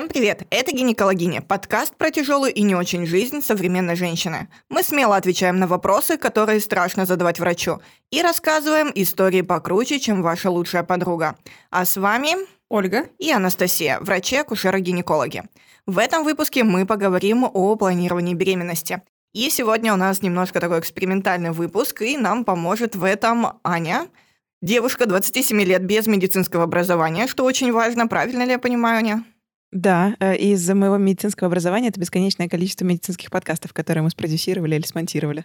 Всем привет! Это «Гинекологиня» – подкаст про тяжелую и не очень жизнь современной женщины. Мы смело отвечаем на вопросы, которые страшно задавать врачу, и рассказываем истории покруче, чем ваша лучшая подруга. А с вами Ольга и Анастасия, врачи-акушеры-гинекологи. В этом выпуске мы поговорим о планировании беременности. И сегодня у нас немножко такой экспериментальный выпуск, и нам поможет в этом Аня, девушка 27 лет без медицинского образования, что очень важно, правильно ли я понимаю, Аня? Да, э, из моего медицинского образования это бесконечное количество медицинских подкастов, которые мы спродюсировали или смонтировали.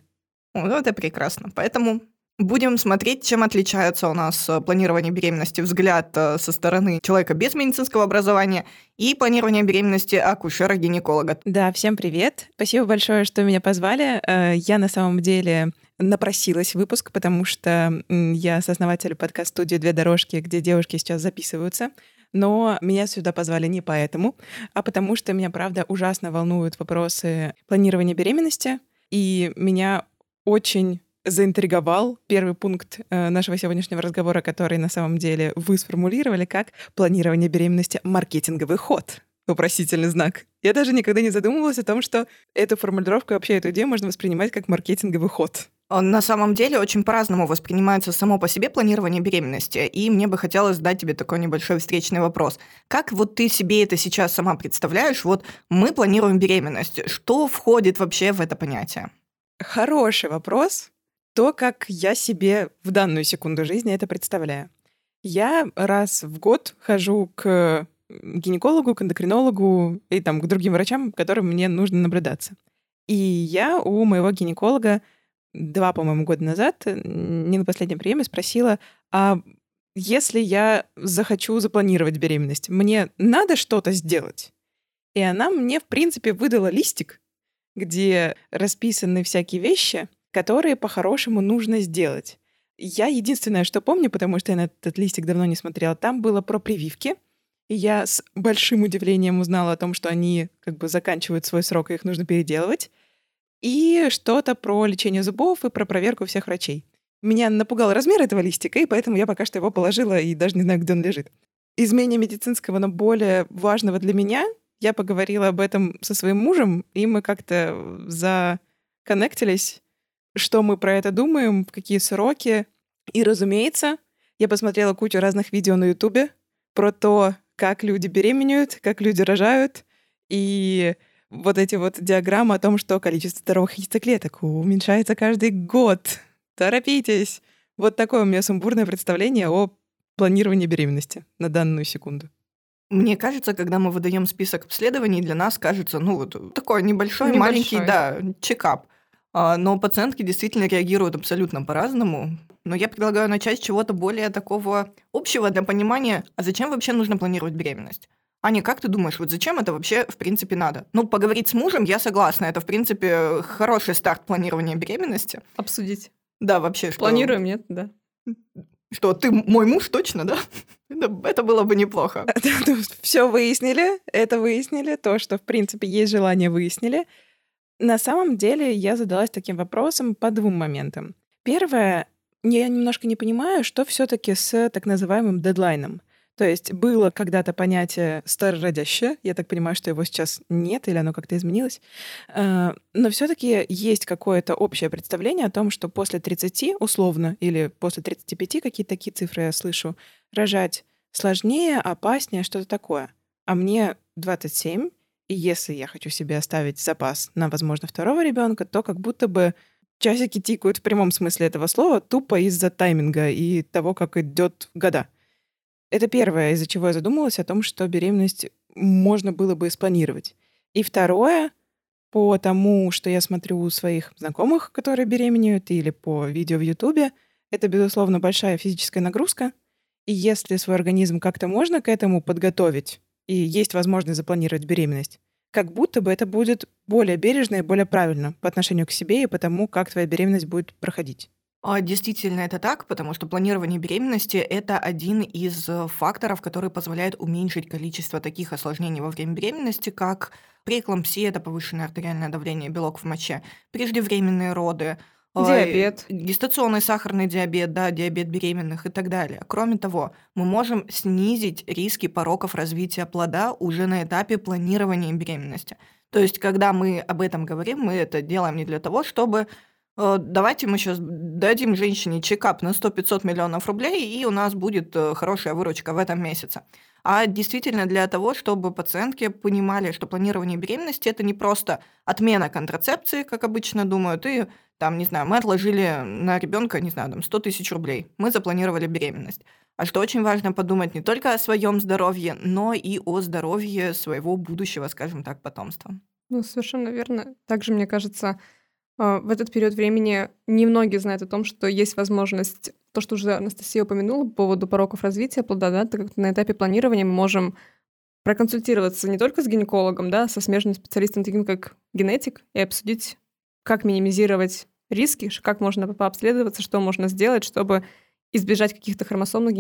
Ну это прекрасно. Поэтому будем смотреть, чем отличается у нас э, планирование беременности, взгляд э, со стороны человека без медицинского образования и планирование беременности акушера-гинеколога. Да, всем привет. Спасибо большое, что меня позвали. Я на самом деле напросилась выпуск, потому что я сооснователь подкаст-студии «Две дорожки», где девушки сейчас записываются. Но меня сюда позвали не поэтому, а потому что меня, правда, ужасно волнуют вопросы планирования беременности. И меня очень заинтриговал первый пункт э, нашего сегодняшнего разговора, который на самом деле вы сформулировали как планирование беременности маркетинговый ход. Вопросительный знак. Я даже никогда не задумывалась о том, что эту формулировку, вообще эту идею можно воспринимать как маркетинговый ход. Он на самом деле очень по-разному воспринимается само по себе планирование беременности. И мне бы хотелось задать тебе такой небольшой встречный вопрос. Как вот ты себе это сейчас сама представляешь? Вот мы планируем беременность. Что входит вообще в это понятие? Хороший вопрос. То, как я себе в данную секунду жизни это представляю. Я раз в год хожу к гинекологу, к эндокринологу и там к другим врачам, которым мне нужно наблюдаться. И я у моего гинеколога два, по-моему, года назад, э, не на последнем приеме, спросила, а если я захочу запланировать беременность, мне надо что-то сделать? И она мне, в принципе, выдала листик, где расписаны всякие вещи, которые по-хорошему нужно сделать. Я единственное, что помню, потому что я на этот листик давно не смотрела, там было про прививки. И я с большим удивлением узнала о том, что они как бы заканчивают свой срок, и их нужно переделывать и что-то про лечение зубов и про проверку всех врачей. Меня напугал размер этого листика, и поэтому я пока что его положила и даже не знаю, где он лежит. Из менее медицинского, но более важного для меня, я поговорила об этом со своим мужем, и мы как-то законнектились, что мы про это думаем, в какие сроки. И, разумеется, я посмотрела кучу разных видео на Ютубе про то, как люди беременеют, как люди рожают, и вот эти вот диаграммы о том, что количество здоровых яйцеклеток уменьшается каждый год. Торопитесь! Вот такое у меня сумбурное представление о планировании беременности на данную секунду. Мне кажется, когда мы выдаем список обследований, для нас кажется, ну, вот такой небольшой, небольшой. маленький, да, чекап. А, но пациентки действительно реагируют абсолютно по-разному. Но я предлагаю начать с чего-то более такого общего для понимания, а зачем вообще нужно планировать беременность? Аня, как ты думаешь, вот зачем это вообще в принципе надо? Ну, поговорить с мужем, я согласна, это в принципе хороший старт планирования беременности. Обсудить. Да, вообще. Что... Планируем, нет, да. Что, ты мой муж точно, да? Это было бы неплохо. Все выяснили, это выяснили, то, что в принципе есть желание, выяснили. На самом деле я задалась таким вопросом по двум моментам. Первое, я немножко не понимаю, что все-таки с так называемым дедлайном. То есть было когда-то понятие старородящее, я так понимаю, что его сейчас нет или оно как-то изменилось, э, но все-таки есть какое-то общее представление о том, что после 30 условно или после 35 какие-то такие цифры я слышу, рожать сложнее, опаснее, что-то такое. А мне 27, и если я хочу себе оставить запас на, возможно, второго ребенка, то как будто бы часики тикают в прямом смысле этого слова тупо из-за тайминга и того, как идет года. Это первое, из-за чего я задумалась о том, что беременность можно было бы спланировать. И второе, по тому, что я смотрю у своих знакомых, которые беременеют, или по видео в Ютубе, это, безусловно, большая физическая нагрузка. И если свой организм как-то можно к этому подготовить, и есть возможность запланировать беременность, как будто бы это будет более бережно и более правильно по отношению к себе и по тому, как твоя беременность будет проходить. А, действительно, это так, потому что планирование беременности– это один из э, факторов, который позволяет уменьшить количество таких осложнений во время беременности, как преэклампсия– это повышенное артериальное давление, белок в моче, преждевременные роды, Диабет. Гестационный сахарный диабет, да, диабет беременных и так далее. Кроме того, мы можем снизить риски пороков развития плода уже на этапе планирования беременности. То есть, когда мы об этом говорим, мы это делаем не для того, чтобы давайте мы сейчас дадим женщине чекап на 100-500 миллионов рублей, и у нас будет э, хорошая выручка в этом месяце. А действительно для того, чтобы пациентки понимали, что планирование беременности – это не просто отмена контрацепции, как обычно думают, и там, не знаю, мы отложили на ребенка, не знаю, там 100 тысяч рублей, мы запланировали беременность. А что очень важно подумать не только о своем здоровье, но и о здоровье своего будущего, скажем так, потомства. Ну, совершенно верно. Также, мне кажется, в этот период времени немногие знают о том, что есть возможность, то, что уже Анастасия упомянула по поводу пороков развития плода, да, так как на этапе планирования мы можем проконсультироваться не только с гинекологом, да, со смежным специалистом, таким как генетик, и обсудить, как минимизировать риски, как можно пообследоваться, что можно сделать, чтобы избежать каких-то хромосомных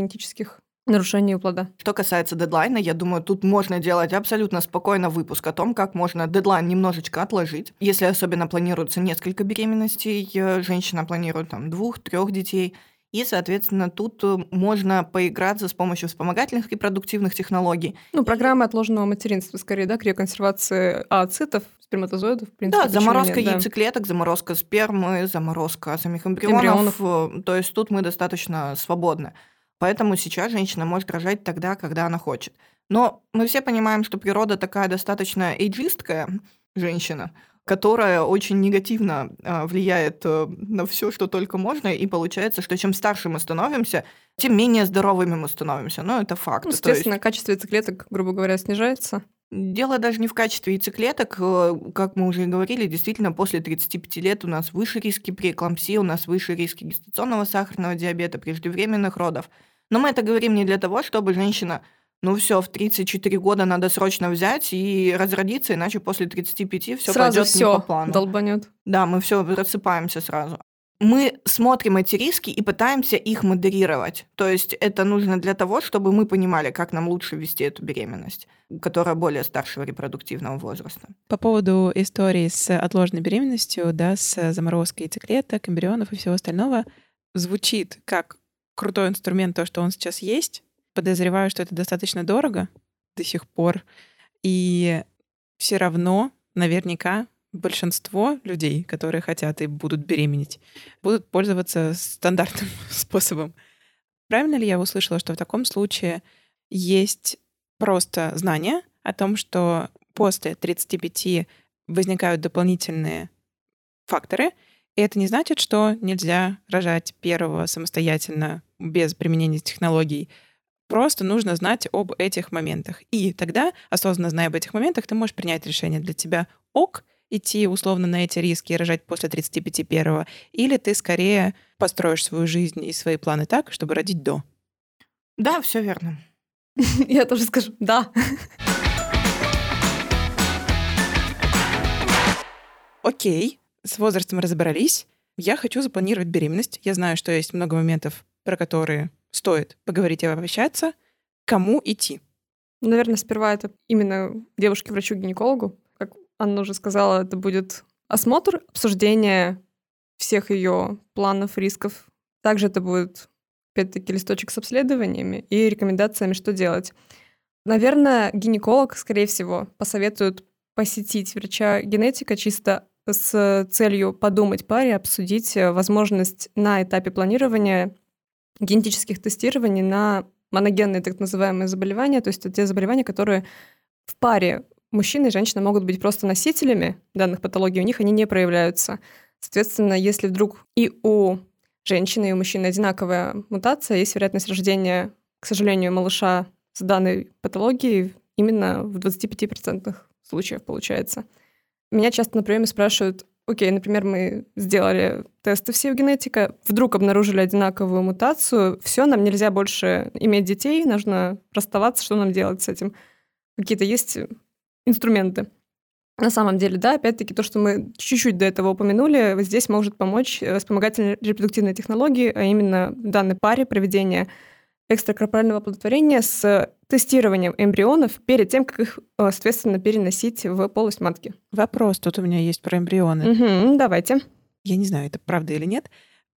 у плода. Что касается дедлайна, я думаю, тут можно делать абсолютно спокойно выпуск о том, как можно дедлайн немножечко отложить. Если особенно планируется несколько беременностей, э, женщина планирует там двух-трех детей, и, соответственно, тут э, можно поиграться с помощью вспомогательных репродуктивных технологий. Ну, программы отложенного материнства, скорее, да, криоконсервации ооцитов, сперматозоидов, в принципе. Да, заморозка нет, яйцеклеток, да. заморозка спермы, заморозка самих эмбрионов. эмбрионов. То есть тут мы достаточно свободны. Поэтому сейчас женщина может рожать тогда, когда она хочет. Но мы все понимаем, что природа такая достаточно эйджисткая женщина, которая очень негативно а, влияет э, на все, что только можно, и получается, что чем старше мы становимся, тем менее здоровыми мы становимся. Ну, это факт. Ну, естественно, есть... качество яйцеклеток, грубо говоря, снижается. Дело даже не в качестве яйцеклеток, э, как мы уже и говорили, действительно, после 35 лет у нас выше риски при эклампсии, у нас выше риски гестационного сахарного диабета, преждевременных родов. Но мы это говорим не для того, чтобы женщина ну все, в 34 года надо срочно взять и разродиться, иначе после 35 все пойдет не по плану. долбанет. Да, мы все рассыпаемся сразу. Мы смотрим эти риски и пытаемся их модерировать. То есть это нужно для того, чтобы мы понимали, как нам лучше вести эту беременность, которая более старшего репродуктивного возраста. По поводу истории с отложенной беременностью, да, с заморозкой яйцеклеток, эмбрионов и всего остального, звучит как крутой инструмент, то, что он сейчас есть, подозреваю, что это достаточно дорого до сих пор. И все равно наверняка большинство людей, которые хотят и будут беременеть, будут пользоваться стандартным способом. Правильно ли я услышала, что в таком случае есть просто знание о том, что после 35 возникают дополнительные факторы, и это не значит, что нельзя рожать первого самостоятельно без применения технологий, Просто нужно знать об этих моментах. И тогда, осознанно зная об этих моментах, ты можешь принять решение для тебя ок, идти условно на эти риски и рожать после 35 первого, или ты скорее построишь свою жизнь и свои планы так, чтобы родить до. Да, все верно. Я тоже скажу «да». Окей, с возрастом разобрались. Я хочу запланировать беременность. Я знаю, что есть много моментов, про которые стоит поговорить и обращаться, кому идти? Наверное, сперва это именно девушке-врачу-гинекологу. Как Анна уже сказала, это будет осмотр, обсуждение всех ее планов, рисков. Также это будет, опять-таки, листочек с обследованиями и рекомендациями, что делать. Наверное, гинеколог, скорее всего, посоветует посетить врача-генетика чисто с целью подумать паре, обсудить возможность на этапе планирования генетических тестирований на моногенные так называемые заболевания, то есть те заболевания, которые в паре мужчина и женщина могут быть просто носителями данных патологий, у них они не проявляются. Соответственно, если вдруг и у женщины, и у мужчины одинаковая мутация, есть вероятность рождения, к сожалению, малыша с данной патологией именно в 25% случаев получается. Меня часто на приеме спрашивают, окей, например, мы сделали тесты все у генетика, вдруг обнаружили одинаковую мутацию, все, нам нельзя больше иметь детей, нужно расставаться, что нам делать с этим? Какие-то есть инструменты. На самом деле, да, опять-таки то, что мы чуть-чуть до этого упомянули, здесь может помочь э, вспомогательные репродуктивные технологии, а именно данной паре проведения экстракорпорального оплодотворения с тестированием эмбрионов перед тем, как их, э, соответственно, переносить в полость матки. Вопрос тут у меня есть про эмбрионы. Угу, давайте. я не знаю, это правда или нет,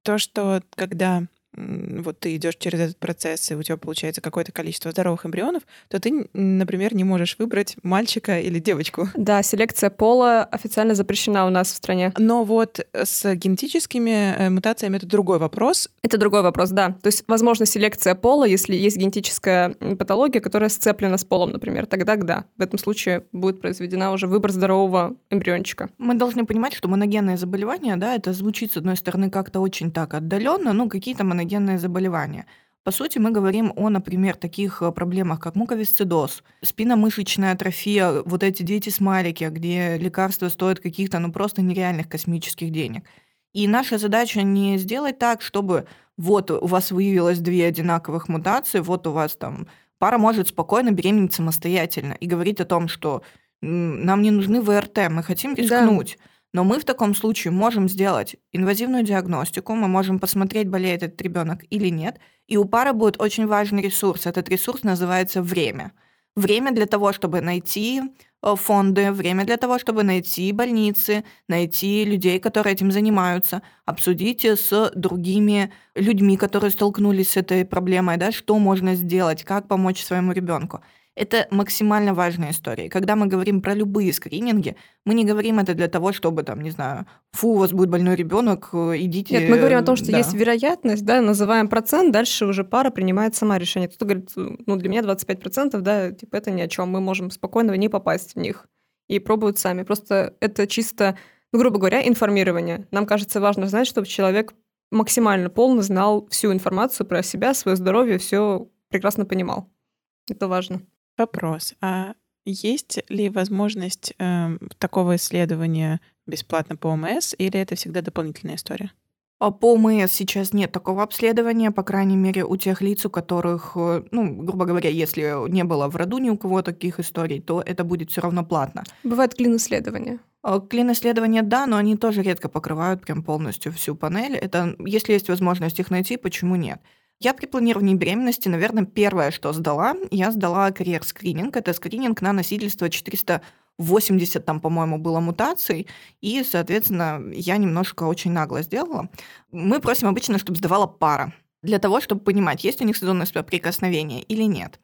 то, что когда вот ты идешь через этот процесс, и у тебя получается какое-то количество здоровых эмбрионов, то ты, например, не можешь выбрать мальчика или девочку. Да, селекция пола официально запрещена у нас в стране. Но вот с генетическими э, мутациями это другой вопрос. Это другой вопрос, да. То есть, возможно, селекция пола, если есть генетическая патология, которая сцеплена с полом, например, тогда да. В этом случае будет произведена уже выбор здорового эмбриончика. Мы должны понимать, что моногенное заболевание, да, это звучит, с одной стороны, как-то очень так отдаленно, ну, какие-то моногенные моногенные заболевания. По сути, мы говорим о, например, таких э, проблемах, как муковисцидоз, спинномышечная атрофия, вот эти дети-смайлики, где лекарства стоят каких-то, ну, просто нереальных космических денег. И наша задача не сделать так, чтобы вот у вас выявилось две одинаковых мутации, вот у вас там пара может спокойно беременеть самостоятельно и говорить о том, что нам не нужны ВРТ, мы хотим рискнуть. Да. Но мы в таком случае можем сделать инвазивную диагностику, мы можем посмотреть, болеет этот ребенок или нет. И у пары будет очень важный ресурс. Этот ресурс называется время. Время для того, чтобы найти э, фонды, время для того, чтобы найти больницы, найти людей, которые этим занимаются, обсудить с другими людьми, которые столкнулись с этой проблемой, да, что можно сделать, как помочь своему ребенку. Это максимально важная история. Когда мы говорим про любые скрининги, мы не говорим это для того, чтобы, там, не знаю, фу, у вас будет больной ребенок, э, идите. Нет, мы говорим о том, что да. есть вероятность, да, называем процент, дальше уже пара принимает сама решение. Кто-то говорит, ну, для меня 25%, да, типа, это ни о чем, мы можем спокойно не попасть в них. И пробуют сами. Просто это чисто, ну, грубо говоря, информирование. Нам кажется важно знать, чтобы человек максимально полно знал всю информацию про себя, свое здоровье, все прекрасно понимал. Это важно. Вопрос. А есть ли возможность э, такого исследования бесплатно по ОМС, или это всегда дополнительная история? А по ОМС сейчас нет такого обследования, по крайней мере, у тех лиц, у которых, э, ну, грубо говоря, если не было в роду ни у кого таких историй, то это будет все равно платно. Бывают клин-исследования. А, клин-исследования, да, но они тоже редко покрывают прям полностью всю панель. Это, если есть возможность их найти, почему нет? Я при планировании беременности, наверное, первое, что сдала, я сдала карьер-скрининг. Это скрининг на носительство 480, там, по-моему, было мутаций, и, соответственно, я немножко очень нагло сделала. Мы просим обычно, чтобы сдавала пара, для того, чтобы понимать, есть у них сезонное соприкосновение или нет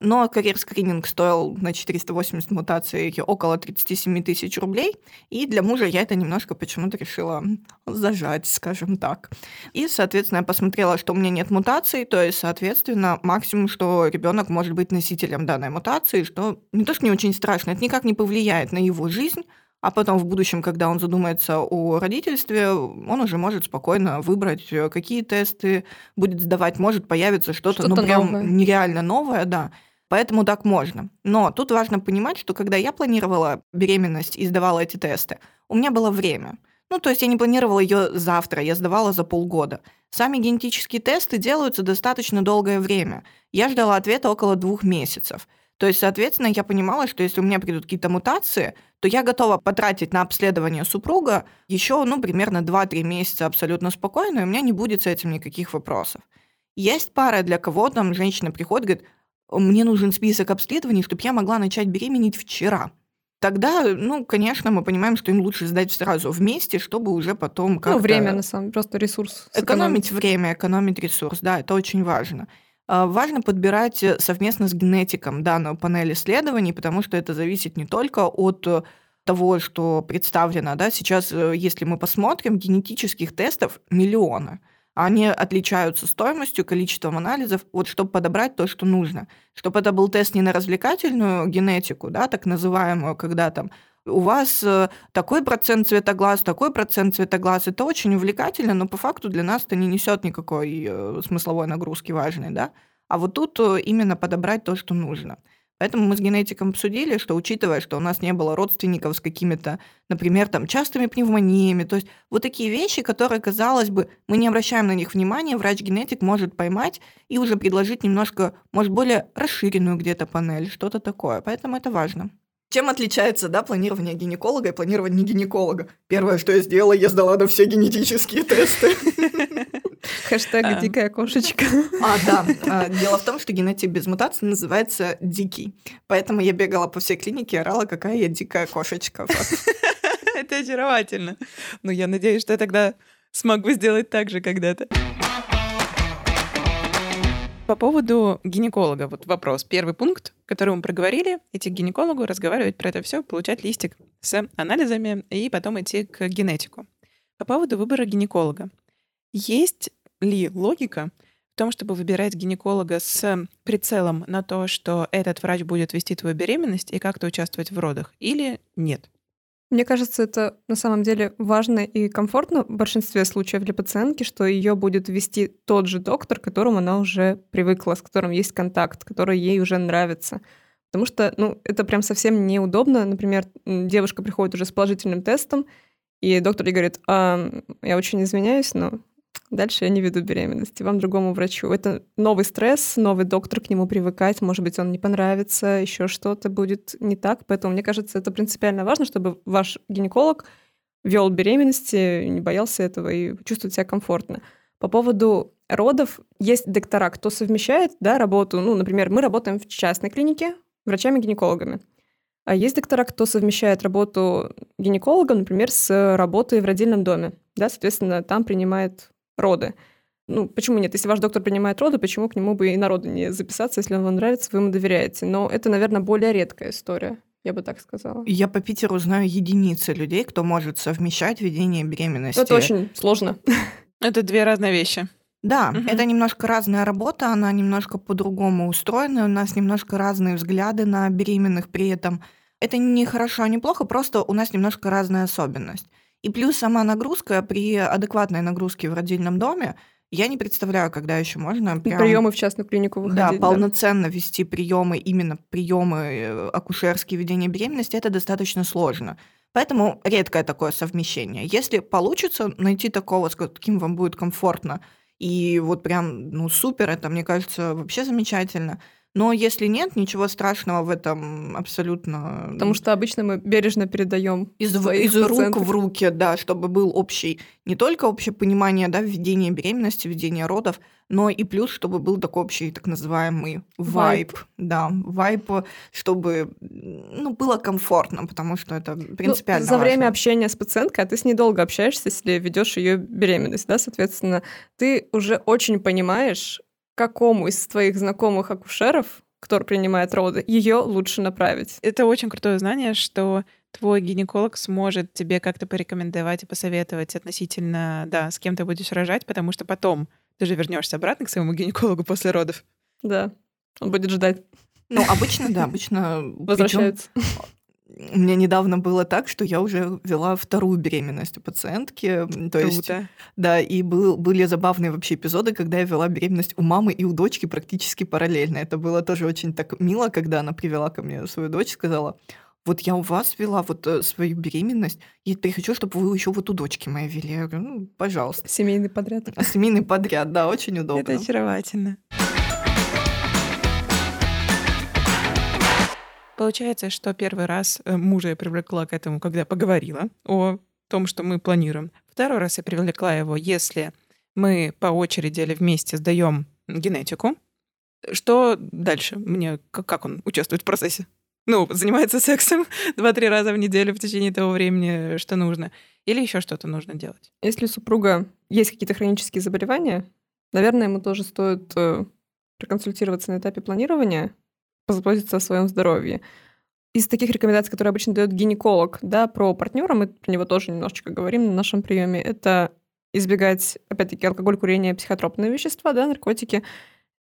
но карьер-скрининг стоил на 480 мутаций около 37 тысяч рублей, и для мужа я это немножко почему-то решила зажать, скажем так. И, соответственно, я посмотрела, что у меня нет мутаций, то есть, соответственно, максимум, что ребенок может быть носителем данной мутации, что не то, что не очень страшно, это никак не повлияет на его жизнь, а потом в будущем, когда он задумается о родительстве, он уже может спокойно выбрать, какие тесты будет сдавать, может появиться что-то, что ну, прям новое. нереально новое, да. Поэтому так можно. Но тут важно понимать, что когда я планировала беременность и сдавала эти тесты, у меня было время. Ну, то есть я не планировала ее завтра, я сдавала за полгода. Сами генетические тесты делаются достаточно долгое время. Я ждала ответа около двух месяцев. То есть, соответственно, я понимала, что если у меня придут какие-то мутации, то я готова потратить на обследование супруга еще, ну, примерно 2-3 месяца абсолютно спокойно, и у меня не будет с этим никаких вопросов. Есть пара, для кого там женщина приходит, говорит, мне нужен список обследований, чтобы я могла начать беременеть вчера. Тогда, ну, конечно, мы понимаем, что им лучше сдать сразу вместе, чтобы уже потом ну, как-то... Ну, время, на самом деле, просто ресурс. Экономить время, экономить ресурс, да, это очень важно. А, важно подбирать э, совместно с генетиком данную панель исследований, потому что это зависит не только от э, того, что представлено, да, сейчас, э, если мы посмотрим, генетических тестов миллионы они отличаются стоимостью, количеством анализов, вот чтобы подобрать то, что нужно. Чтобы это был тест не на развлекательную генетику, да, так называемую, когда там у вас э, такой процент цвета глаз, такой процент цвета глаз. Это очень увлекательно, но по факту для нас это не несет никакой э, смысловой нагрузки важной, да. А вот тут э, именно подобрать то, что нужно. Поэтому мы с генетиком обсудили, что учитывая, что у нас не было родственников с какими-то, например, там частыми пневмониями, то есть вот такие вещи, которые, казалось бы, мы не обращаем на них внимания, врач-генетик может поймать и уже предложить немножко, может, более расширенную где-то панель, что-то такое. Поэтому это важно. Чем отличается, да, планирование гинеколога и планирование гинеколога? Первое, что я сделала, я сдала на все генетические тесты. Хэштег эм. «дикая кошечка». А, да. А, дело в том, что генотип без мутации называется «дикий». Поэтому я бегала по всей клинике и орала, какая я дикая кошечка. Это очаровательно. Ну, я надеюсь, что я тогда смогу сделать так же когда-то. По поводу гинеколога, вот вопрос. Первый пункт, который мы проговорили, идти к гинекологу, разговаривать про это все, получать листик с анализами и потом идти к генетику. По поводу выбора гинеколога. Есть ли логика в том, чтобы выбирать гинеколога с прицелом на то, что этот врач будет вести твою беременность и как-то участвовать в родах, или нет? Мне кажется, это на самом деле важно и комфортно в большинстве случаев для пациентки, что ее будет вести тот же доктор, к которому она уже привыкла, с которым есть контакт, который ей уже нравится. Потому что, ну, это прям совсем неудобно. Например, девушка приходит уже с положительным тестом, и доктор ей говорит, а, я очень извиняюсь, но Дальше я не веду беременности, вам другому врачу. Это новый стресс, новый доктор к нему привыкать, может быть, он не понравится, еще что-то будет не так. Поэтому, мне кажется, это принципиально важно, чтобы ваш гинеколог вел беременности, не боялся этого и чувствовал себя комфортно. По поводу родов, есть доктора, кто совмещает да, работу. Ну, например, мы работаем в частной клинике врачами-гинекологами. А есть доктора, кто совмещает работу гинеколога, например, с работой в родильном доме. Да, соответственно, там принимает роды. Ну, почему нет? Если ваш доктор принимает роды, почему к нему бы и на роды не записаться, если он вам нравится, вы ему доверяете? Но это, наверное, более редкая история. Я бы так сказала. Я по Питеру знаю единицы людей, кто может совмещать ведение беременности. Это очень сложно. Это две разные вещи. Да, угу. это немножко разная работа, она немножко по-другому устроена, у нас немножко разные взгляды на беременных при этом. Это не хорошо, а не плохо, просто у нас немножко разная особенность. И плюс сама нагрузка при адекватной нагрузке в родильном доме, я не представляю, когда еще можно прям... приемы в частную клинику выходить. Да, полноценно да. вести приемы, именно приемы э, акушерские ведения беременности, это достаточно сложно. Поэтому редкое такое совмещение. Если получится найти такого, с каким вам будет комфортно, и вот прям, ну, супер, это, мне кажется, вообще замечательно – но если нет, ничего страшного в этом абсолютно. Потому что обычно мы бережно передаем из, из рук в руки, да, чтобы был общий, не только общее понимание, да, введения беременности, введения родов, но и плюс, чтобы был такой общий так называемый вайп, да, вайп, чтобы, ну, было комфортно, потому что это принципиально ну, За важно. время общения с пациенткой, а ты с ней долго общаешься, если ведешь ее беременность, да, соответственно, ты уже очень понимаешь, какому из твоих знакомых акушеров, кто принимает роды, ее лучше направить. Это очень крутое знание, что твой гинеколог сможет тебе как-то порекомендовать и посоветовать относительно, да, с кем ты будешь рожать, потому что потом ты же вернешься обратно к своему гинекологу после родов. Да, он будет ждать. Ну, обычно, да, обычно возвращается. У меня недавно было так, что я уже вела вторую беременность у пациентки. То есть, да, и был, были забавные вообще эпизоды, когда я вела беременность у мамы и у дочки практически параллельно. Это было тоже очень так мило, когда она привела ко мне свою дочь, сказала, вот я у вас вела вот э, свою беременность, и теперь хочу, чтобы вы еще вот у дочки моей вели. Я говорю, ну, пожалуйста. Семейный подряд. А семейный подряд, да, очень удобно. Это очаровательно. Получается, что первый раз э, мужа я привлекла к этому, когда поговорила о том, что мы планируем. Второй раз я привлекла его, если мы по очереди или вместе сдаем генетику. Что дальше? Мне как он участвует в процессе? Ну, занимается сексом два-три раза в неделю в течение того времени, что нужно. Или еще что-то нужно делать. Если у супруга есть какие-то хронические заболевания, наверное, ему тоже стоит э, проконсультироваться на этапе планирования, позаботиться о своем здоровье. Из таких рекомендаций, которые обычно дает гинеколог, да, про партнера, мы про него тоже немножечко говорим на нашем приеме, это избегать, опять-таки, алкоголь, курение, психотропные вещества, да, наркотики.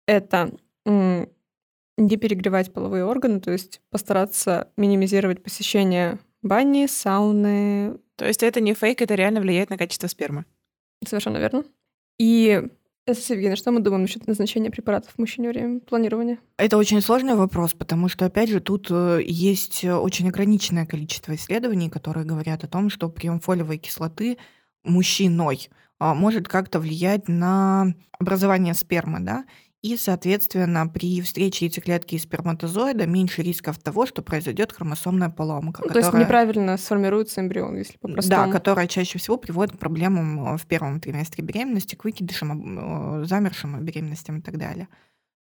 Это не перегревать половые органы, то есть постараться минимизировать посещение бани, сауны. То есть это не фейк, это реально влияет на качество спермы. Совершенно верно. И Евгения, что мы думаем насчет назначения препаратов в время планирования? Это очень сложный вопрос, потому что, опять же, тут э, есть очень ограниченное количество исследований, которые говорят о том, что прием фолиевой кислоты мужчиной а, может как-то влиять на образование спермы, да, и, соответственно, при встрече яйцеклетки и сперматозоида меньше рисков того, что произойдет хромосомная поломка. Ну, которая... То есть неправильно сформируется эмбрион, если по-простому. Да, которая чаще всего приводит к проблемам в первом триместре беременности, к выкидышам, э, замершим беременностям и так далее.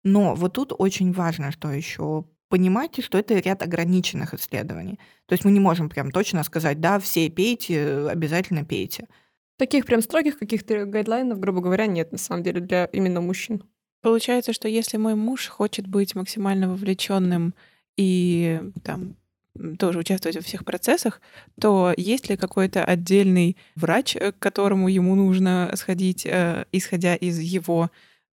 Но вот тут очень важно, что еще понимать, что это ряд ограниченных исследований. То есть мы не можем прям точно сказать, да, все пейте, обязательно пейте. Таких прям строгих каких-то гайдлайнов, грубо говоря, нет на самом деле для именно мужчин. Получается, что если мой муж хочет быть максимально вовлеченным и там тоже участвовать во всех процессах, то есть ли какой-то отдельный врач, э, к которому ему нужно сходить, э, исходя из его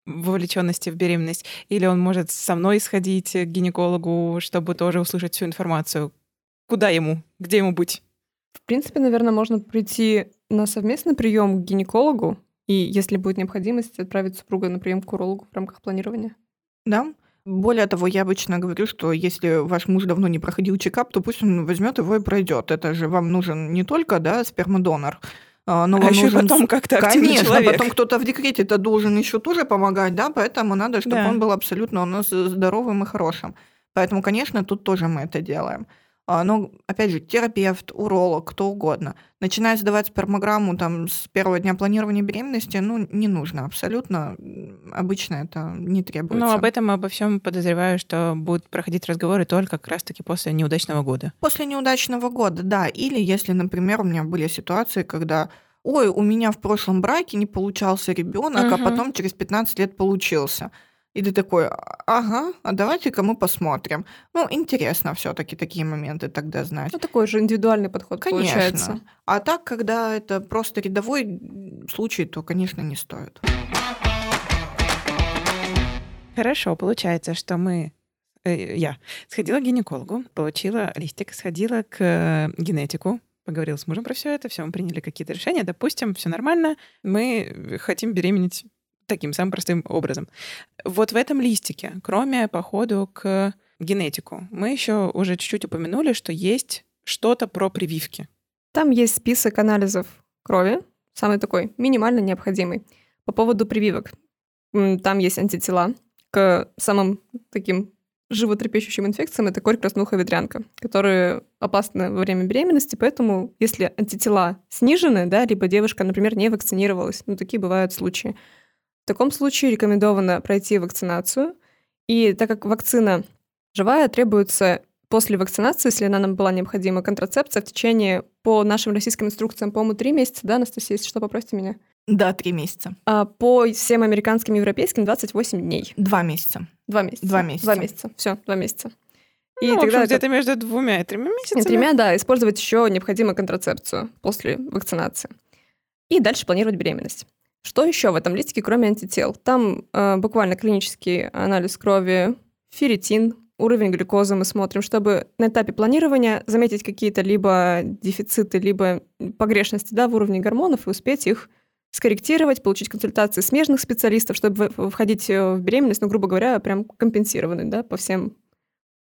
вовлеченности в беременность, или он может со мной сходить к гинекологу, чтобы тоже услышать всю информацию. Куда ему? Где ему быть? В принципе, наверное, можно прийти на совместный прием к гинекологу, и если будет необходимость, отправить супруга на прием к урологу в рамках планирования. Да. Более того, я обычно говорю, что если ваш муж давно не проходил чекап, то пусть он возьмет его и пройдет. Это же вам нужен не только да, спермодонор, а, но а еще нужен... потом как-то Конечно, человек. потом кто-то в декрете это должен еще тоже помогать, да, поэтому надо, чтобы да. он был абсолютно у нас здоровым и хорошим. Поэтому, конечно, тут тоже мы это делаем. А, но, опять же, терапевт, уролог, кто угодно. Начиная сдавать спермограмму там, с первого дня планирования беременности, ну, не нужно абсолютно. Обычно это не требуется. Но об этом обо всем подозреваю, что будут проходить разговоры только как раз-таки после неудачного года. После неудачного года, да. Или если, например, у меня были ситуации, когда ой, у меня в прошлом браке не получался ребенок, угу. а потом через 15 лет получился. И ты такой, ага, а давайте-ка мы посмотрим. Ну, интересно все таки такие моменты тогда знать. Ну, такой же индивидуальный подход конечно. получается. А так, когда это просто рядовой случай, то, конечно, не стоит. Хорошо, получается, что мы э, я сходила к гинекологу, получила листик, сходила к генетику, поговорила с мужем про все это, все, мы приняли какие-то решения, допустим, все нормально, мы хотим беременеть таким самым простым образом. Вот в этом листике, кроме походу к генетику, мы еще уже чуть-чуть упомянули, что есть что-то про прививки. Там есть список анализов крови, самый такой минимально необходимый. По поводу прививок. Там есть антитела к самым таким животрепещущим инфекциям это корь краснуха ветрянка, которые опасны во время беременности, поэтому если антитела снижены, да, либо девушка, например, не вакцинировалась, ну, такие бывают случаи, в таком случае рекомендовано пройти вакцинацию. И так как вакцина живая, требуется после вакцинации, если она нам была необходима, контрацепция в течение, по нашим российским инструкциям, по-моему, три месяца, да, Анастасия, если что, поправьте меня? Да, три месяца. А по всем американским и европейским 28 дней. Два месяца. Два месяца. Два месяца. Два месяца. Все, два месяца. И ну, тогда где-то между двумя и тремя месяцами. Тремя, да, использовать еще необходимую контрацепцию после вакцинации. И дальше планировать беременность. Что еще в этом листике, кроме антител? Там э, буквально клинический анализ крови, ферритин, уровень глюкозы мы смотрим, чтобы на этапе планирования заметить какие-то либо дефициты, либо погрешности да, в уровне гормонов и успеть их скорректировать, получить консультации смежных специалистов, чтобы входить э, в беременность, ну, грубо говоря, прям компенсированный да, по всем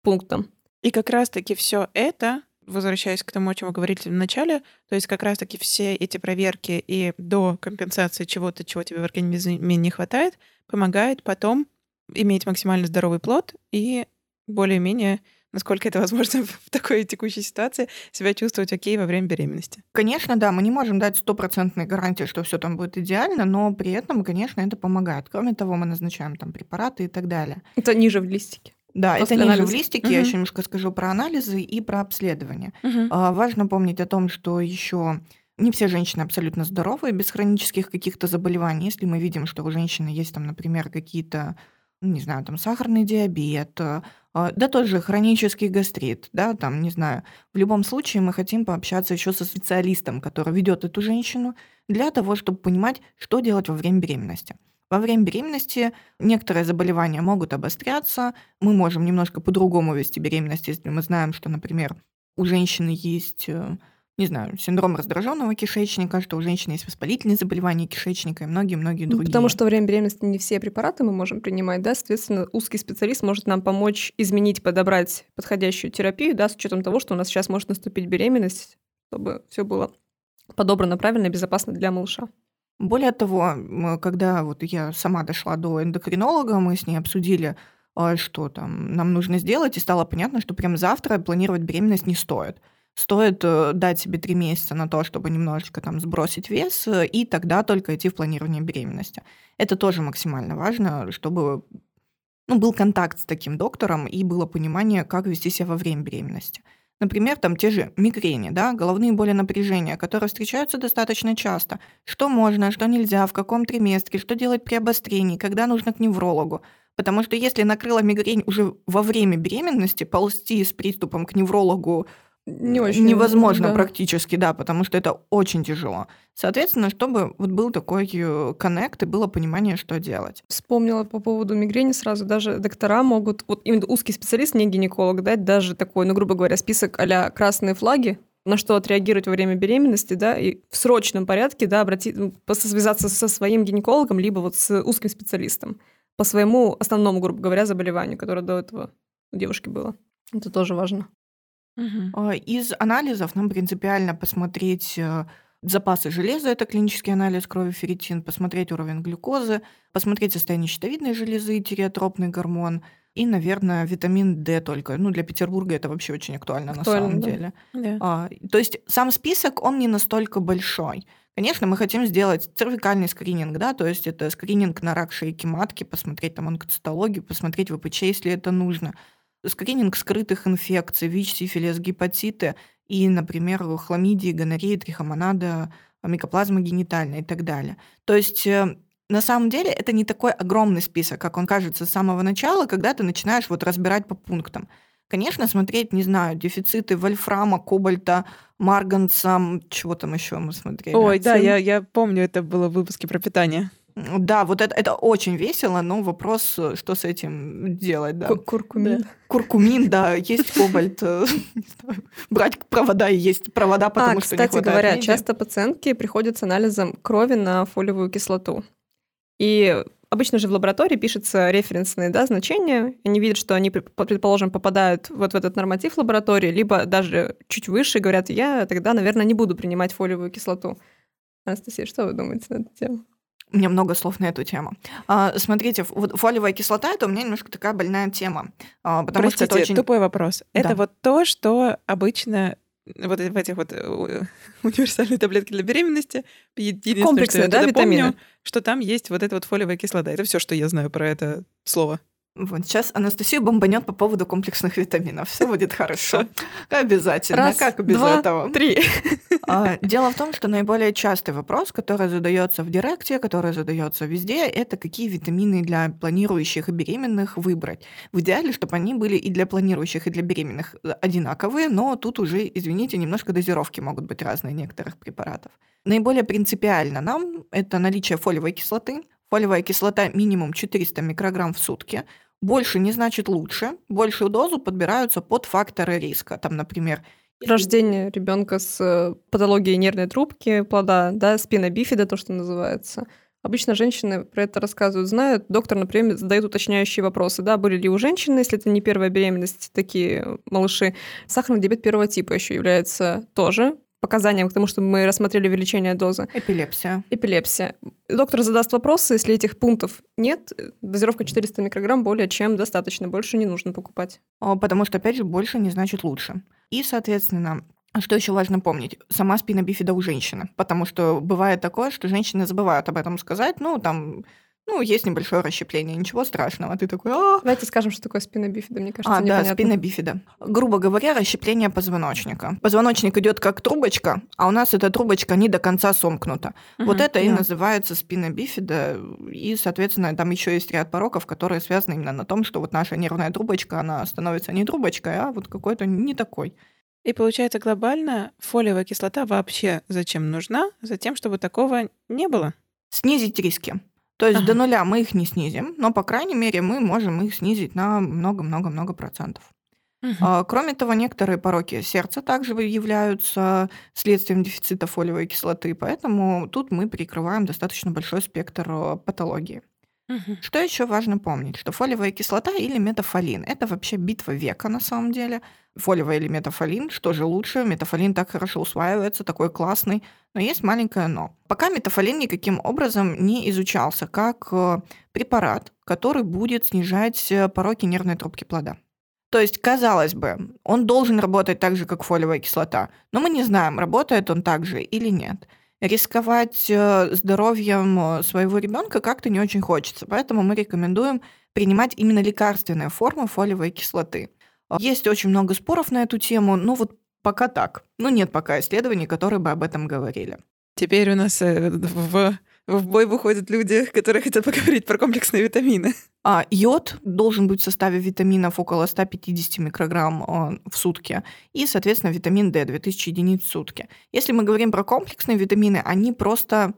пунктам. И как раз-таки все это возвращаясь к тому, о чем вы говорили в начале, то есть как раз-таки все эти проверки и до компенсации чего-то, чего тебе в организме не хватает, помогает потом иметь максимально здоровый плод и более-менее насколько это возможно в такой текущей ситуации, себя чувствовать окей во время беременности. Конечно, да, мы не можем дать стопроцентной гарантии, что все там будет идеально, но при этом, конечно, это помогает. Кроме того, мы назначаем там препараты и так далее. Это ниже в листике. Да, После это ниже в листике. Угу. Я еще немножко скажу про анализы и про обследование. Угу. А, важно помнить о том, что еще не все женщины абсолютно здоровые без хронических каких-то заболеваний. Если мы видим, что у женщины есть там, например, какие-то, ну, не знаю, там сахарный диабет, а, да тот же хронический гастрит, да, там, не знаю. В любом случае мы хотим пообщаться еще со специалистом, который ведет эту женщину, для того, чтобы понимать, что делать во время беременности. Во время беременности некоторые заболевания могут обостряться. Мы можем немножко по-другому вести беременность, если мы знаем, что, например, у женщины есть э, не знаю, синдром раздраженного кишечника, что у женщины есть воспалительные заболевания кишечника и многие-многие другие. Ну, потому что во время беременности не все препараты мы можем принимать, да, соответственно, узкий специалист может нам помочь изменить, подобрать подходящую терапию, да, с учетом того, что у нас сейчас может наступить беременность, чтобы все было подобрано правильно и безопасно для малыша. Более того, когда вот я сама дошла до эндокринолога, мы с ней обсудили, а, что там нам нужно сделать, и стало понятно, что прям завтра планировать беременность не стоит. Стоит э, дать себе три месяца на то, чтобы немножечко там сбросить вес, э, и тогда только идти в планирование беременности. Это тоже максимально важно, чтобы ну, был контакт с таким доктором и было понимание, как вести себя во время беременности. Например, там те же мигрени, да, головные боли напряжения, которые встречаются достаточно часто. Что можно, что нельзя, в каком триместре, что делать при обострении, когда нужно к неврологу. Потому что если накрыла мигрень уже во время беременности, ползти с приступом к неврологу не очень невозможно да. практически, да, потому что это очень тяжело. Соответственно, чтобы вот был такой э, коннект и было понимание, что делать. Вспомнила по поводу мигрени сразу, даже доктора могут, вот именно узкий специалист, не гинеколог, дать даже такой, ну, грубо говоря, список а красные флаги, на что отреагировать во время беременности, да, и в срочном порядке, да, обратить, связаться со своим гинекологом, либо вот с узким специалистом по своему основному, грубо говоря, заболеванию, которое до этого у девушки было. Это тоже важно. Угу. Из анализов нам принципиально посмотреть э, запасы железа, это клинический анализ крови ферритин, посмотреть уровень глюкозы, посмотреть состояние щитовидной железы, тиреотропный гормон и, наверное, витамин D только. Ну, для Петербурга это вообще очень актуально, актуально на самом да. деле. Да. А, то есть сам список, он не настолько большой. Конечно, мы хотим сделать цервикальный скрининг, да, то есть это скрининг на рак шейки матки, посмотреть там онкоцитологию, посмотреть ВПЧ, если это нужно скрининг скрытых инфекций, ВИЧ, сифилис, гепатиты и, например, хламидии, гонореи, трихомонада, микоплазма генитальная и так далее. То есть э, на самом деле это не такой огромный список, как он кажется с самого начала, когда ты начинаешь вот разбирать по пунктам. Конечно, смотреть, не знаю, дефициты вольфрама, кобальта, марганца, чего там еще мы смотрели. Ой, да, я, я помню, это было в выпуске про питание. Да, вот это, это очень весело, но вопрос, э, что с этим делать, да. Куркумин. Да. Куркумин, да, есть кобальт. Э, брать провода и есть провода, потому а, что кстати говоря, часто пациентки приходят с анализом крови на фолиевую кислоту. И обычно же в лаборатории пишутся референсные да, значения. Они видят, что они, предположим, попадают вот в этот норматив лаборатории, либо даже чуть выше, говорят, я тогда, наверное, не буду принимать фолиевую кислоту. Анастасия, что вы думаете на эту тему? У меня много слов на эту тему. А, смотрите, фолиевая кислота это у меня немножко такая больная тема. А, потому Простите, что это очень... тупой вопрос. Да. Это вот то, что обычно вот в этих вот э, универсальные таблетки для беременности. Единственное, Комплексные, что я да, витамины? помню, что там есть вот эта вот фолиевая кислота. Это все, что я знаю про это слово. Вот сейчас Анастасию бомбанет по поводу комплексных витаминов. Все будет хорошо. Обязательно. Раз, как без два, этого? Три. А, дело в том, что наиболее частый вопрос, который задается в директе, который задается везде, это какие витамины для планирующих и беременных выбрать. В идеале, чтобы они были и для планирующих, и для беременных одинаковые, но тут уже, извините, немножко дозировки могут быть разные некоторых препаратов. Наиболее принципиально нам это наличие фолиевой кислоты. Фолиевая кислота минимум 400 микрограмм в сутки – больше не значит лучше. Большую дозу подбираются под факторы риска. Там, например, Рождение ребенка с э, патологией нервной трубки плода, да, спина бифида, то, что называется. Обычно женщины про это рассказывают, знают. Доктор, например, задает уточняющие вопросы. Да, были ли у женщины, если это не первая беременность, такие малыши. Сахарный диабет первого типа еще является тоже показаниям к тому, чтобы мы рассмотрели увеличение дозы. Эпилепсия. Эпилепсия. Доктор задаст вопросы, если этих пунктов нет, дозировка 400 микрограмм более чем достаточно, больше не нужно покупать. Потому что, опять же, больше не значит лучше. И, соответственно, что еще важно помнить? Сама спина бифида у женщины. Потому что бывает такое, что женщины забывают об этом сказать. Ну, там ну, есть небольшое расщепление, ничего страшного. Ты такой, а Давайте скажем, что такое спина бифида, мне кажется, А, непонятно. да, спина бифида. Грубо говоря, расщепление позвоночника. Позвоночник идет как трубочка, а у нас эта трубочка не до конца сомкнута. Угу, вот это да. и называется спина бифида. И, соответственно, там еще есть ряд пороков, которые связаны именно на том, что вот наша нервная трубочка, она становится не трубочкой, а вот какой-то не такой. И получается глобально фолиевая кислота вообще зачем нужна? Затем, чтобы такого не было. Снизить риски. То есть ага. до нуля мы их не снизим, но, по крайней мере, мы можем их снизить на много-много-много процентов. Угу. Кроме того, некоторые пороки сердца также являются следствием дефицита фолиевой кислоты, поэтому тут мы перекрываем достаточно большой спектр э, патологии. Угу. Что еще важно помнить, что фолиевая кислота или метафолин – это вообще битва века на самом деле. Фолиевая или метафолин, что же лучше? Метафолин так хорошо усваивается, такой классный, но есть маленькое но. Пока метафолин никаким образом не изучался как э, препарат, который будет снижать э, пороки нервной трубки плода. То есть, казалось бы, он должен работать так же, как фолиевая кислота, но мы не знаем, работает он так же или нет рисковать э, здоровьем э, своего ребенка как-то не очень хочется. Поэтому мы рекомендуем принимать именно лекарственные формы фолиевой кислоты. Есть очень много споров на эту тему, но вот пока так. Ну, нет пока исследований, которые бы об этом говорили. Теперь у нас э, в в бой выходят люди, которые хотят поговорить про комплексные витамины. А, йод должен быть в составе витаминов около 150 микрограмм а, в сутки. И, соответственно, витамин D 2000 единиц в сутки. Если мы говорим про комплексные витамины, они просто...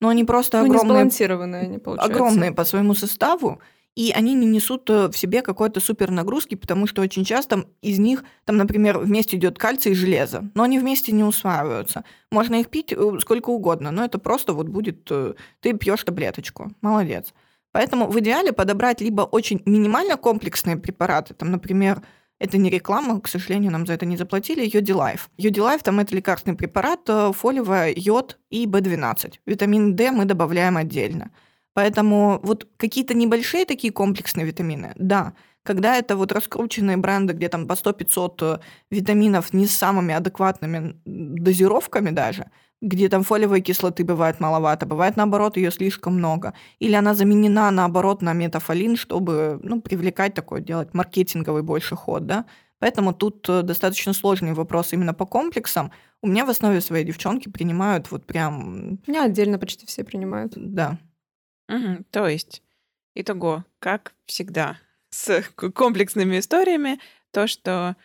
Ну, они просто ну, огромные... Не они, получается. Огромные по своему составу и они не несут э, в себе какой-то супер нагрузки, потому что очень часто из них, там, например, вместе идет кальций и железо, но они вместе не усваиваются. Можно их пить э, сколько угодно, но это просто вот будет, э, ты пьешь таблеточку, молодец. Поэтому в идеале подобрать либо очень минимально комплексные препараты, там, например, это не реклама, к сожалению, нам за это не заплатили. Йоди Лайф. Йоди Лайф там это лекарственный препарат, фолиевая, йод и B12. Витамин D мы добавляем отдельно. Поэтому вот какие-то небольшие такие комплексные витамины, да, когда это вот раскрученные бренды, где там по 100-500 э, витаминов не с самыми адекватными дозировками даже, где там фолиевой кислоты бывает маловато, бывает наоборот ее слишком много, или она заменена наоборот на метафолин, чтобы ну, привлекать такой, делать маркетинговый больше ход, да. Поэтому тут э, достаточно сложный вопрос именно по комплексам. У меня в основе своей девчонки принимают вот прям... У меня отдельно почти все принимают. Да. Угу. То есть, итого, как всегда, с комплексными историями, то, что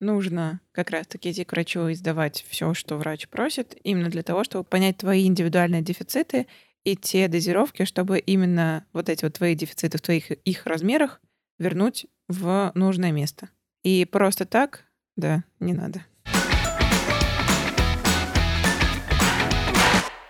нужно как раз-таки идти к врачу и сдавать все, что врач просит, именно для того, чтобы понять твои индивидуальные дефициты и те дозировки, чтобы именно вот эти вот твои дефициты в твоих их размерах вернуть в нужное место. И просто так, да, не надо.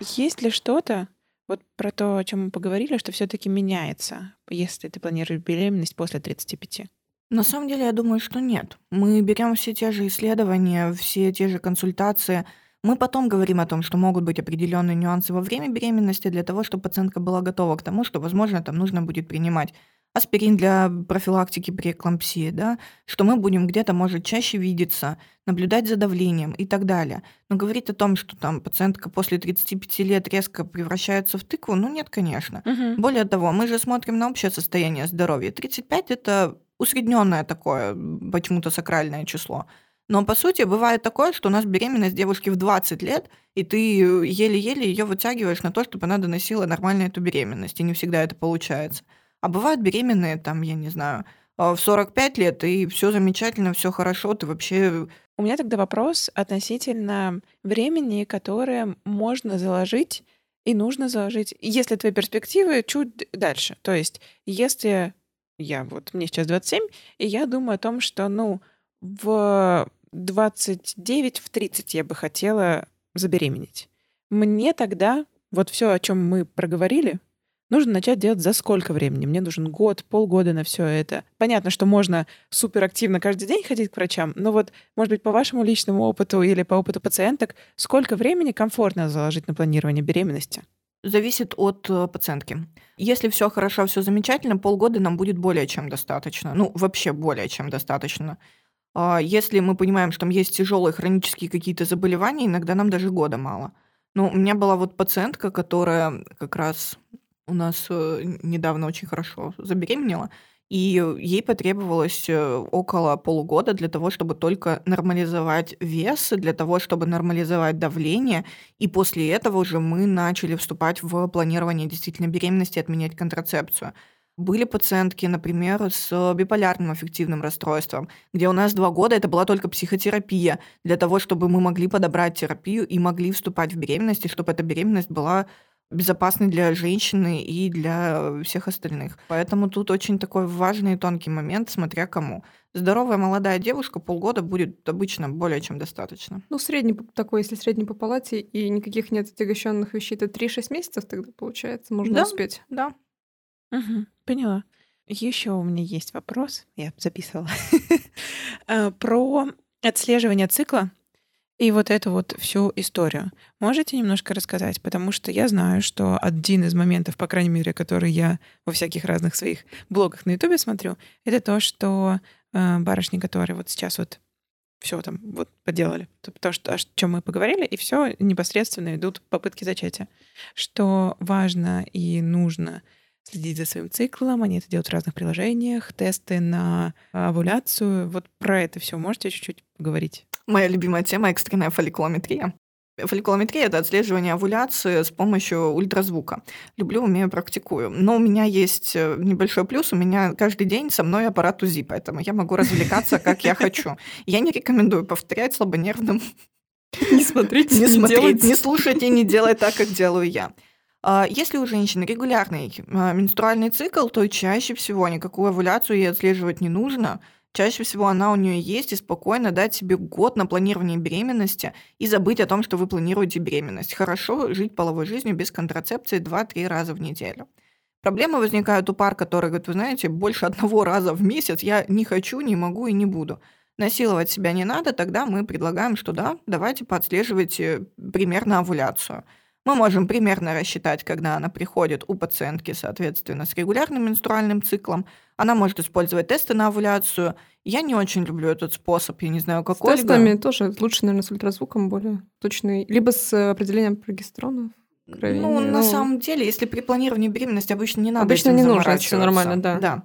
Есть ли что-то, вот про то, о чем мы поговорили, что все-таки меняется, если ты планируешь беременность после 35. На самом деле, я думаю, что нет. Мы берем все те же исследования, все те же консультации. Мы потом говорим о том, что могут быть определенные нюансы во время беременности для того, чтобы пациентка была готова к тому, что, возможно, там нужно будет принимать аспирин для профилактики преэклампсии, да, что мы будем где-то, может, чаще видеться, наблюдать за давлением и так далее. Но говорить о том, что там пациентка после 35 лет резко превращается в тыкву, ну нет, конечно. Угу. Более того, мы же смотрим на общее состояние здоровья. 35 это усредненное такое, почему-то сакральное число. Но по сути бывает такое, что у нас беременность девушки в 20 лет, и ты еле-еле ее вытягиваешь на то, чтобы она доносила нормально эту беременность, и не всегда это получается. А бывают беременные, там, я не знаю, а, в 45 лет, и все замечательно, все хорошо, ты вообще... У меня тогда вопрос относительно времени, которое можно заложить и нужно заложить, если твои перспективы чуть дальше. То есть, если я вот, мне сейчас 27, и я думаю о том, что, ну, в 29, в 30 я бы хотела забеременеть. Мне тогда вот все, о чем мы проговорили, нужно начать делать за сколько времени? Мне нужен год, полгода на все это. Понятно, что можно суперактивно каждый день ходить к врачам, но вот, может быть, по вашему личному опыту или по опыту пациенток, сколько времени комфортно заложить на планирование беременности? Зависит от э, пациентки. Если все хорошо, все замечательно, полгода нам будет более чем достаточно. Ну, вообще более чем достаточно. А если мы понимаем, что там есть тяжелые хронические какие-то заболевания, иногда нам даже года мало. Ну, у меня была вот пациентка, которая как раз у нас э, недавно очень хорошо забеременела, и ей потребовалось э, около полугода для того, чтобы только нормализовать вес, для того, чтобы нормализовать давление, и после этого уже мы начали вступать в планирование действительно беременности, отменять контрацепцию. Были пациентки, например, с биполярным аффективным расстройством, где у нас два года это была только психотерапия, для того, чтобы мы могли подобрать терапию и могли вступать в беременность, и чтобы эта беременность была безопасный для женщины и для всех остальных. Поэтому тут очень такой важный и тонкий момент, смотря кому. Здоровая молодая девушка полгода будет обычно более чем достаточно. Ну, средний такой, если средний по палате и никаких нет отягощенных вещей, то 3-6 месяцев тогда получается, можно да, успеть. Да. Угу, поняла. Еще у меня есть вопрос, я записывала, э, про отслеживание цикла и вот эту вот всю историю. Можете немножко рассказать? Потому что я знаю, что один из моментов, по крайней мере, который я во всяких разных своих блогах на Ютубе смотрю, это то, что э, барышни, которые вот сейчас вот все там вот поделали, то, то что, о чем мы поговорили, и все непосредственно идут попытки зачатия. Что важно и нужно следить за своим циклом, они это делают в разных приложениях, тесты на овуляцию. Вот про это все можете чуть-чуть поговорить? Моя любимая тема — экстренная фолликулометрия. Фолликулометрия — это отслеживание овуляции с помощью ультразвука. Люблю, умею, практикую. Но у меня есть э, небольшой плюс. У меня каждый день со мной аппарат УЗИ, поэтому я могу развлекаться, как я хочу. Я не рекомендую повторять слабонервным. Не смотрите, не смотреть, не слушать и не делать так, как делаю я. А, если у женщины регулярный а, менструальный цикл, то чаще всего никакую овуляцию ей отслеживать не нужно. Чаще всего она у нее есть, и спокойно дать себе год на планирование беременности и забыть о том, что вы планируете беременность. Хорошо жить половой жизнью без контрацепции 2-3 раза в неделю. Проблемы возникают у пар, которые говорят, вы знаете, больше одного раза в месяц я не хочу, не могу и не буду. Насиловать себя не надо, тогда мы предлагаем, что да, давайте подслеживайте примерно овуляцию – мы можем примерно рассчитать, когда она приходит у пациентки, соответственно, с регулярным менструальным циклом. Она может использовать тесты на овуляцию. Я не очень люблю этот способ, я не знаю, какой. С тестами тоже лучше, наверное, с ультразвуком более точный. Либо с определением прогестерона. Ну, на ну. самом деле, если при планировании беременности обычно не надо Обычно не нужно, все нормально, да. Да.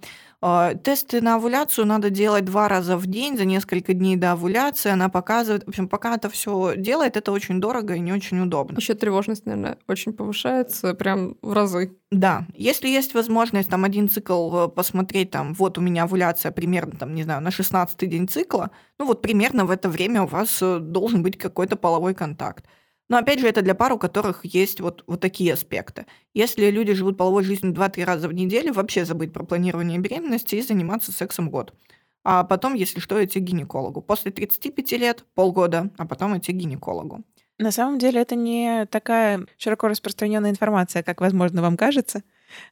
А, тесты на овуляцию надо делать два раза в день за несколько дней до овуляции. Она показывает, в общем, пока это все делает, это очень дорого и не очень удобно. Еще тревожность, наверное, очень повышается прям в разы. Да, если есть возможность там один цикл э, посмотреть, там, вот у меня овуляция примерно, там, не знаю, на 16 день цикла, ну вот примерно в это время у вас э, должен быть какой-то половой контакт. Но опять же, это для пар, у которых есть вот, вот такие аспекты. Если люди живут половой жизнью 2-3 раза в неделю, вообще забыть про планирование беременности и заниматься сексом год. А потом, если что, идти к гинекологу. После 35 лет полгода, а потом идти к гинекологу. На самом деле это не такая широко распространенная информация, как, возможно, вам кажется,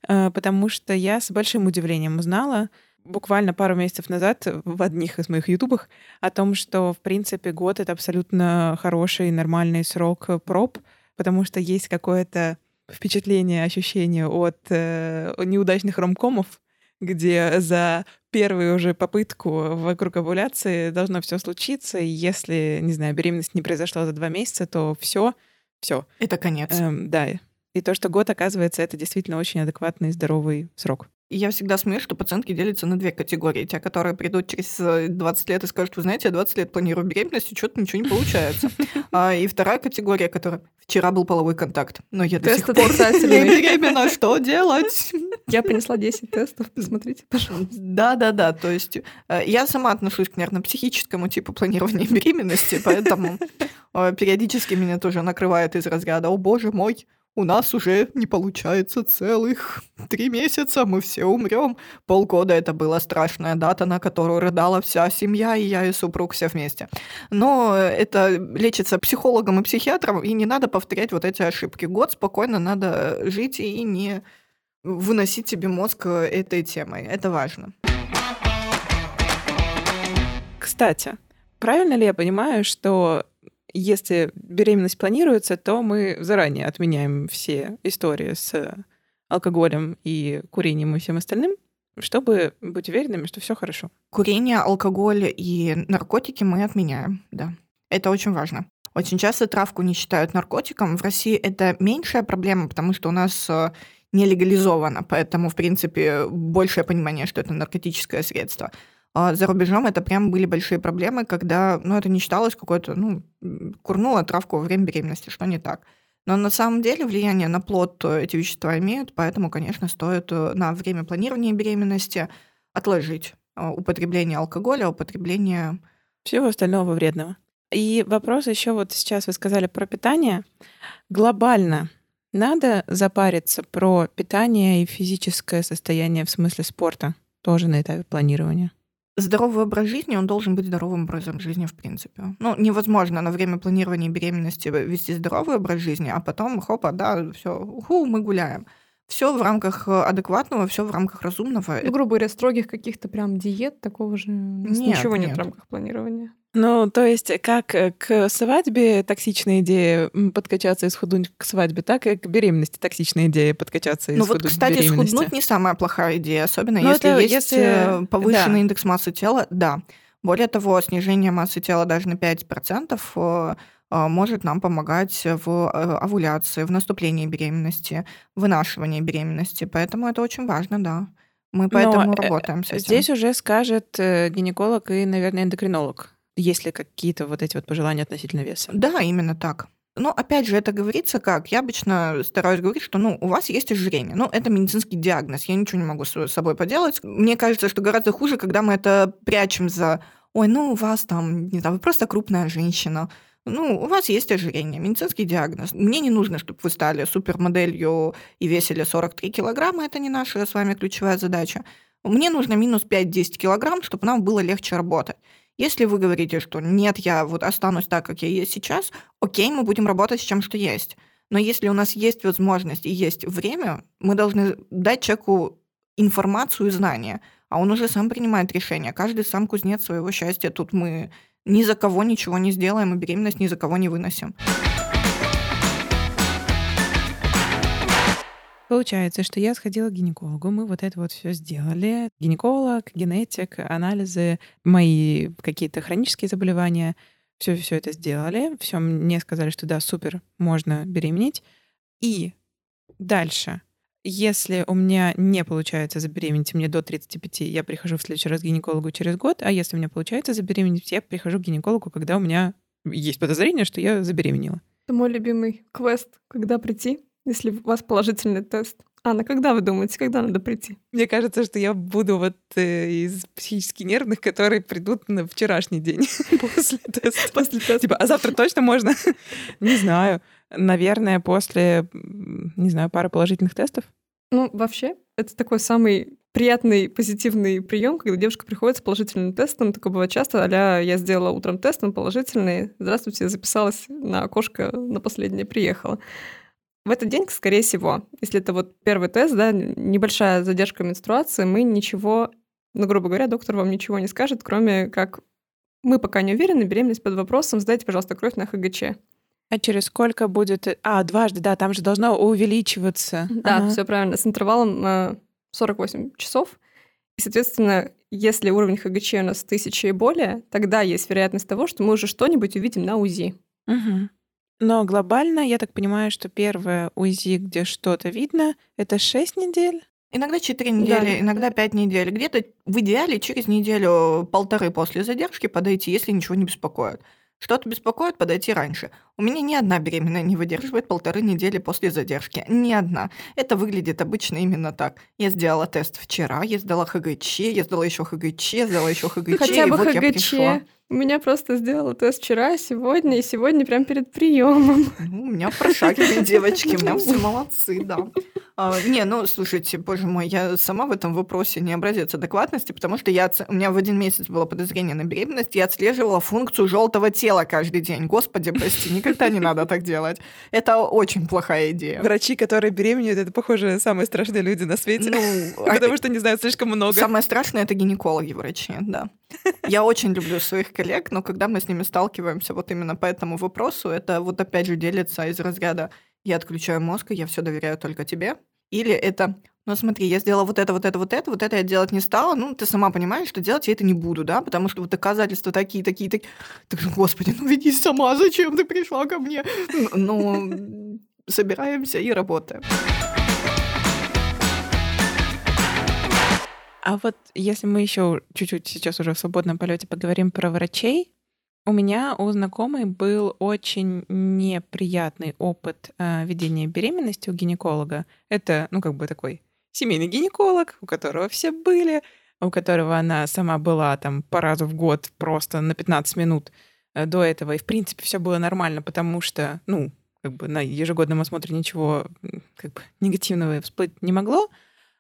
э, потому что я с большим удивлением узнала, буквально пару месяцев назад в одних из моих ютубах о том, что, в принципе, год — это абсолютно хороший, нормальный срок проб, потому что есть какое-то впечатление, ощущение от э, неудачных ромкомов, где за первую уже попытку вокруг овуляции должно все случиться, и если, не знаю, беременность не произошла за два месяца, то все, все. Это конец. Эм, да. И то, что год, оказывается, это действительно очень адекватный, здоровый срок. И я всегда смеюсь, что пациентки делятся на две категории. Те, которые придут через 20 э, лет и скажут, вы знаете, я 20 лет планирую беременность, и что-то ничего не получается. А, и вторая категория, которая вчера был половой контакт, но я до сих пор не беременна, что делать? Я принесла 10 тестов, посмотрите, пожалуйста. Да-да-да, то есть э, я сама отношусь к, наверное, психическому типу планирования беременности, поэтому э, периодически меня тоже накрывает из разряда «О, боже мой, у нас уже не получается целых три месяца, мы все умрем. Полгода это была страшная дата, на которую рыдала вся семья, и я и супруг все вместе. Но это лечится психологом и психиатром, и не надо повторять вот эти ошибки. Год спокойно надо жить и не выносить себе мозг этой темой. Это важно. Кстати, правильно ли я понимаю, что если беременность планируется, то мы заранее отменяем все истории с алкоголем и курением и всем остальным, чтобы быть уверенными, что все хорошо. Курение, алкоголь и наркотики мы отменяем, да. Это очень важно. Очень часто травку не считают наркотиком. В России это меньшая проблема, потому что у нас э, не легализовано, поэтому, в принципе, большее понимание, что это наркотическое средство. А за рубежом это прям были большие проблемы, когда, ну, это не считалось какой-то, ну, курнула травку во время беременности, что не так. Но на самом деле влияние на плод э, эти вещества имеют, поэтому, конечно, стоит э, на время планирования беременности отложить э, употребление алкоголя, употребление... Всего остального вредного. И вопрос еще вот сейчас вы сказали про питание. Глобально надо запариться про питание и физическое состояние в смысле спорта тоже на этапе планирования? Здоровый образ жизни, он должен быть здоровым образом жизни в принципе. Ну, невозможно на время планирования беременности вести здоровый образ жизни, а потом, хопа, да, все, уху, мы гуляем. Все в рамках адекватного, все в рамках разумного. Ну, грубо говоря, строгих каких-то прям диет, такого же нет, ничего нет. нет в рамках планирования. Ну, то есть, как э, к свадьбе токсичная идея подкачаться и схуднуть к свадьбе, так и к беременности токсичная идея подкачаться и ну, схуднуть вот, кстати, беременности. схуднуть не самая плохая идея, особенно Но ну, если это, есть если... Э, повышенный да. индекс массы тела, да. Более того, снижение массы тела даже на 5% а, может нам помогать в э, овуляции, в наступлении беременности, вынашивании беременности. Поэтому это очень важно, да. Мы поэтому Но работаем с этим. Здесь уже скажет э, гинеколог и, наверное, эндокринолог, есть ли какие-то вот эти вот пожелания относительно веса. Да, именно так. Но опять же, это говорится как? Я обычно стараюсь говорить, что ну, у вас есть ожирение. Ну, это медицинский диагноз. Я ничего не могу с собой поделать. Мне кажется, что гораздо хуже, когда мы это прячем за ой, ну у вас там, не знаю, вы просто крупная женщина. Ну, у вас есть ожирение, медицинский диагноз. Мне не нужно, чтобы вы стали супермоделью и весили 43 килограмма. Это не наша с вами ключевая задача. Мне нужно минус 5-10 килограмм, чтобы нам было легче работать. Если вы говорите, что нет, я вот останусь так, как я есть сейчас, окей, мы будем работать с чем, что есть. Но если у нас есть возможность и есть время, мы должны дать человеку информацию и знания, а он уже сам принимает решение. Каждый сам кузнец своего счастья. Тут мы ни за кого ничего не сделаем, и беременность ни за кого не выносим. Получается, что я сходила к гинекологу, мы вот это вот все сделали. Гинеколог, генетик, анализы, мои какие-то хронические заболевания, все все это сделали. Все мне сказали, что да, супер, можно беременеть. И дальше, если у меня не получается забеременеть, мне до 35, я прихожу в следующий раз к гинекологу через год, а если у меня получается забеременеть, я прихожу к гинекологу, когда у меня есть подозрение, что я забеременела. Это мой любимый квест, когда прийти если у вас положительный тест. Анна, когда вы думаете, когда надо прийти? Мне кажется, что я буду вот э, из психически нервных, которые придут на вчерашний день после теста. После теста. Типа, а завтра точно можно? Не знаю. Наверное, после, не знаю, пары положительных тестов. Ну, вообще, это такой самый приятный, позитивный прием, когда девушка приходит с положительным тестом. Такое бывает часто, а я сделала утром тест, он положительный. Здравствуйте, записалась на окошко, на последнее приехала. В этот день, скорее всего, если это вот первый тест, да, небольшая задержка менструации, мы ничего, ну, грубо говоря, доктор вам ничего не скажет, кроме как мы пока не уверены, беременность под вопросом, сдайте, пожалуйста, кровь на ХГЧ. А через сколько будет... А, дважды, да, там же должно увеличиваться. Да, ага. все правильно, с интервалом 48 э, часов. И, соответственно, если уровень ХГЧ у нас тысяча и более, тогда есть вероятность того, что мы уже что-нибудь увидим на УЗИ. Угу. Но глобально, я так понимаю, что первое УЗИ, где что-то видно, это 6 недель? Иногда 4 недели, да. иногда 5 недель. Где-то в идеале через неделю-полторы после задержки подойти, если ничего не беспокоит. Что-то беспокоит, подойти раньше. У меня ни одна беременная не выдерживает полторы недели после задержки. Ни одна. Это выглядит обычно именно так. Я сделала тест вчера, я сдала ХГЧ, я сдала еще ХГЧ, сдала еще ХГЧ, Хотя бы вот ХГЧ. У меня просто сделала тест вчера, сегодня, и сегодня прям перед приемом. Ну, у меня прошагивали девочки, у меня все молодцы, да. А, не, ну, слушайте, боже мой, я сама в этом вопросе не образец адекватности, потому что я, у меня в один месяц было подозрение на беременность, я отслеживала функцию желтого тела каждый день. Господи, прости, никогда не надо так делать. Это очень плохая идея. Врачи, которые беременеют, это, похоже, самые страшные люди на свете. Ну, потому а, что не знают слишком много. Самое страшное — это гинекологи, врачи, да. Я очень люблю своих коллег, но когда мы с ними сталкиваемся вот именно по этому вопросу, это вот опять же делится из разряда «я отключаю мозг, и я все доверяю только тебе», или это ну смотри, я сделала вот это, вот это, вот это, вот это я делать не стала, ну ты сама понимаешь, что делать я это не буду, да, потому что вот доказательства такие, такие, такие. Так, господи, ну веди сама, зачем ты пришла ко мне? Ну, собираемся и работаем. А вот если мы еще чуть-чуть сейчас уже в свободном полете поговорим про врачей, у меня у знакомой был очень неприятный опыт э, ведения беременности у гинеколога. Это, ну, как бы такой семейный гинеколог, у которого все были, у которого она сама была там по разу в год просто на 15 минут э, до этого. И, в принципе, все было нормально, потому что, ну, как бы на ежегодном осмотре ничего как бы негативного всплыть не могло.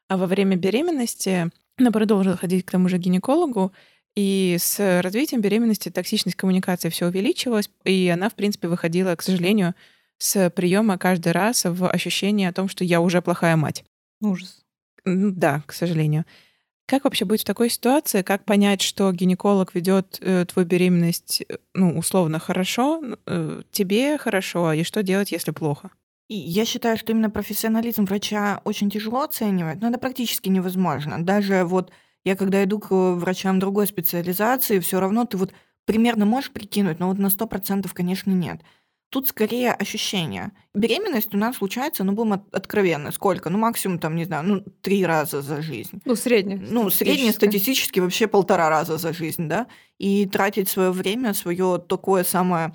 А во время беременности она продолжила ходить к тому же гинекологу, и с развитием беременности токсичность коммуникации все увеличилась, и она, в принципе, выходила, к сожалению, с приема каждый раз в ощущение о том, что я уже плохая мать. Ужас. Да, к сожалению. Как вообще быть в такой ситуации? Как понять, что гинеколог ведет э, твою беременность, э, ну, условно, хорошо, э, тебе хорошо, и что делать, если плохо? И я считаю, что именно профессионализм врача очень тяжело оценивать, но это практически невозможно. Даже вот я когда иду к врачам другой специализации, все равно ты вот примерно можешь прикинуть, но вот на 100% конечно нет. Тут скорее ощущение. Беременность у нас случается, ну, будем откровенны, сколько? Ну, максимум, там, не знаю, ну, три раза за жизнь. Ну, средний. Ну, средний статистически вообще полтора раза за жизнь, да? И тратить свое время, свое такое самое,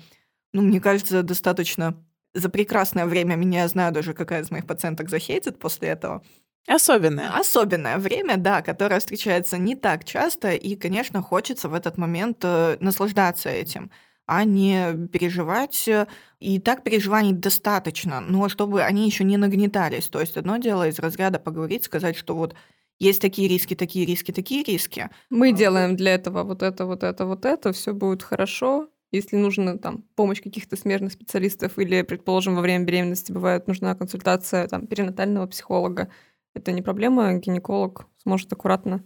ну, мне кажется, достаточно за прекрасное время, меня знаю даже, какая из моих пациенток захейтит после этого. Особенное. Особенное время, да, которое встречается не так часто, и, конечно, хочется в этот момент э, наслаждаться этим а не переживать. И так переживаний достаточно, но чтобы они еще не нагнетались. То есть одно дело из разряда поговорить, сказать, что вот есть такие риски, такие риски, такие риски. Мы делаем для этого вот это, вот это, вот это, все будет хорошо. Если нужна там помощь каких-то смежных специалистов или, предположим, во время беременности бывает нужна консультация там перинатального психолога, это не проблема, гинеколог сможет аккуратно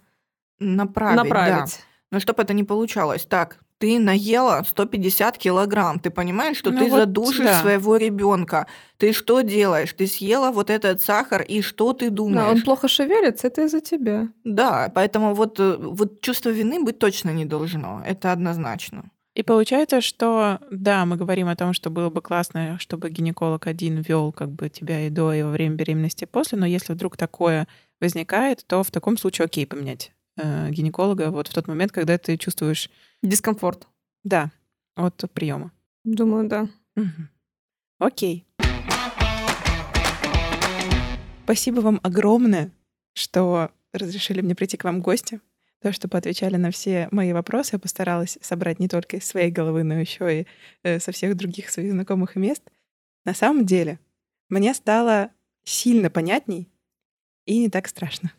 направить. направить. Да. Но чтобы это не получалось, так, ты наела 150 килограмм, ты понимаешь, что ну ты вот, задушишь да. своего ребенка. Ты что делаешь? Ты съела вот этот сахар, и что ты думаешь? Да, он плохо шевелится, это из-за тебя. Да, поэтому вот, э, вот чувство вины быть точно не должно, это однозначно. И получается, что да, мы говорим о том, что было бы классно, чтобы гинеколог один вел как бы тебя и до, и во время беременности, и после, но если вдруг такое возникает, то в таком случае окей поменять э, гинеколога вот в тот момент, когда ты чувствуешь Дискомфорт. Да, от приема. Думаю, да. Угу. Окей. Спасибо вам огромное, что разрешили мне прийти к вам в гости. То, что поотвечали на все мои вопросы. Я постаралась собрать не только из своей головы, но еще и э, со всех других своих знакомых мест. На самом деле, мне стало сильно понятней и не так страшно.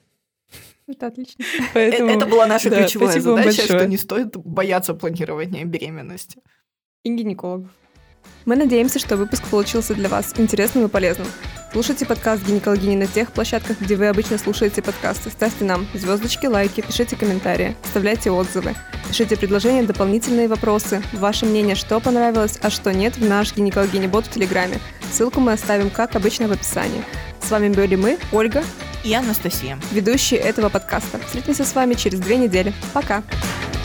Это отлично. Поэтому, это была наша да, ключевая задача, что не стоит бояться планирования беременности. И гинекологов. Мы надеемся, что выпуск получился для вас интересным и полезным. Слушайте подкаст «Гинекологини» на тех площадках, где вы обычно слушаете подкасты. Ставьте нам звездочки, лайки, пишите комментарии, оставляйте отзывы. Пишите предложения, дополнительные вопросы. Ваше мнение, что понравилось, а что нет в наш гинекологини-бот в Телеграме. Ссылку мы оставим, как обычно, в описании. С вами были мы, Ольга и Анастасия, ведущие этого подкаста. Встретимся с вами через две недели. Пока! Пока!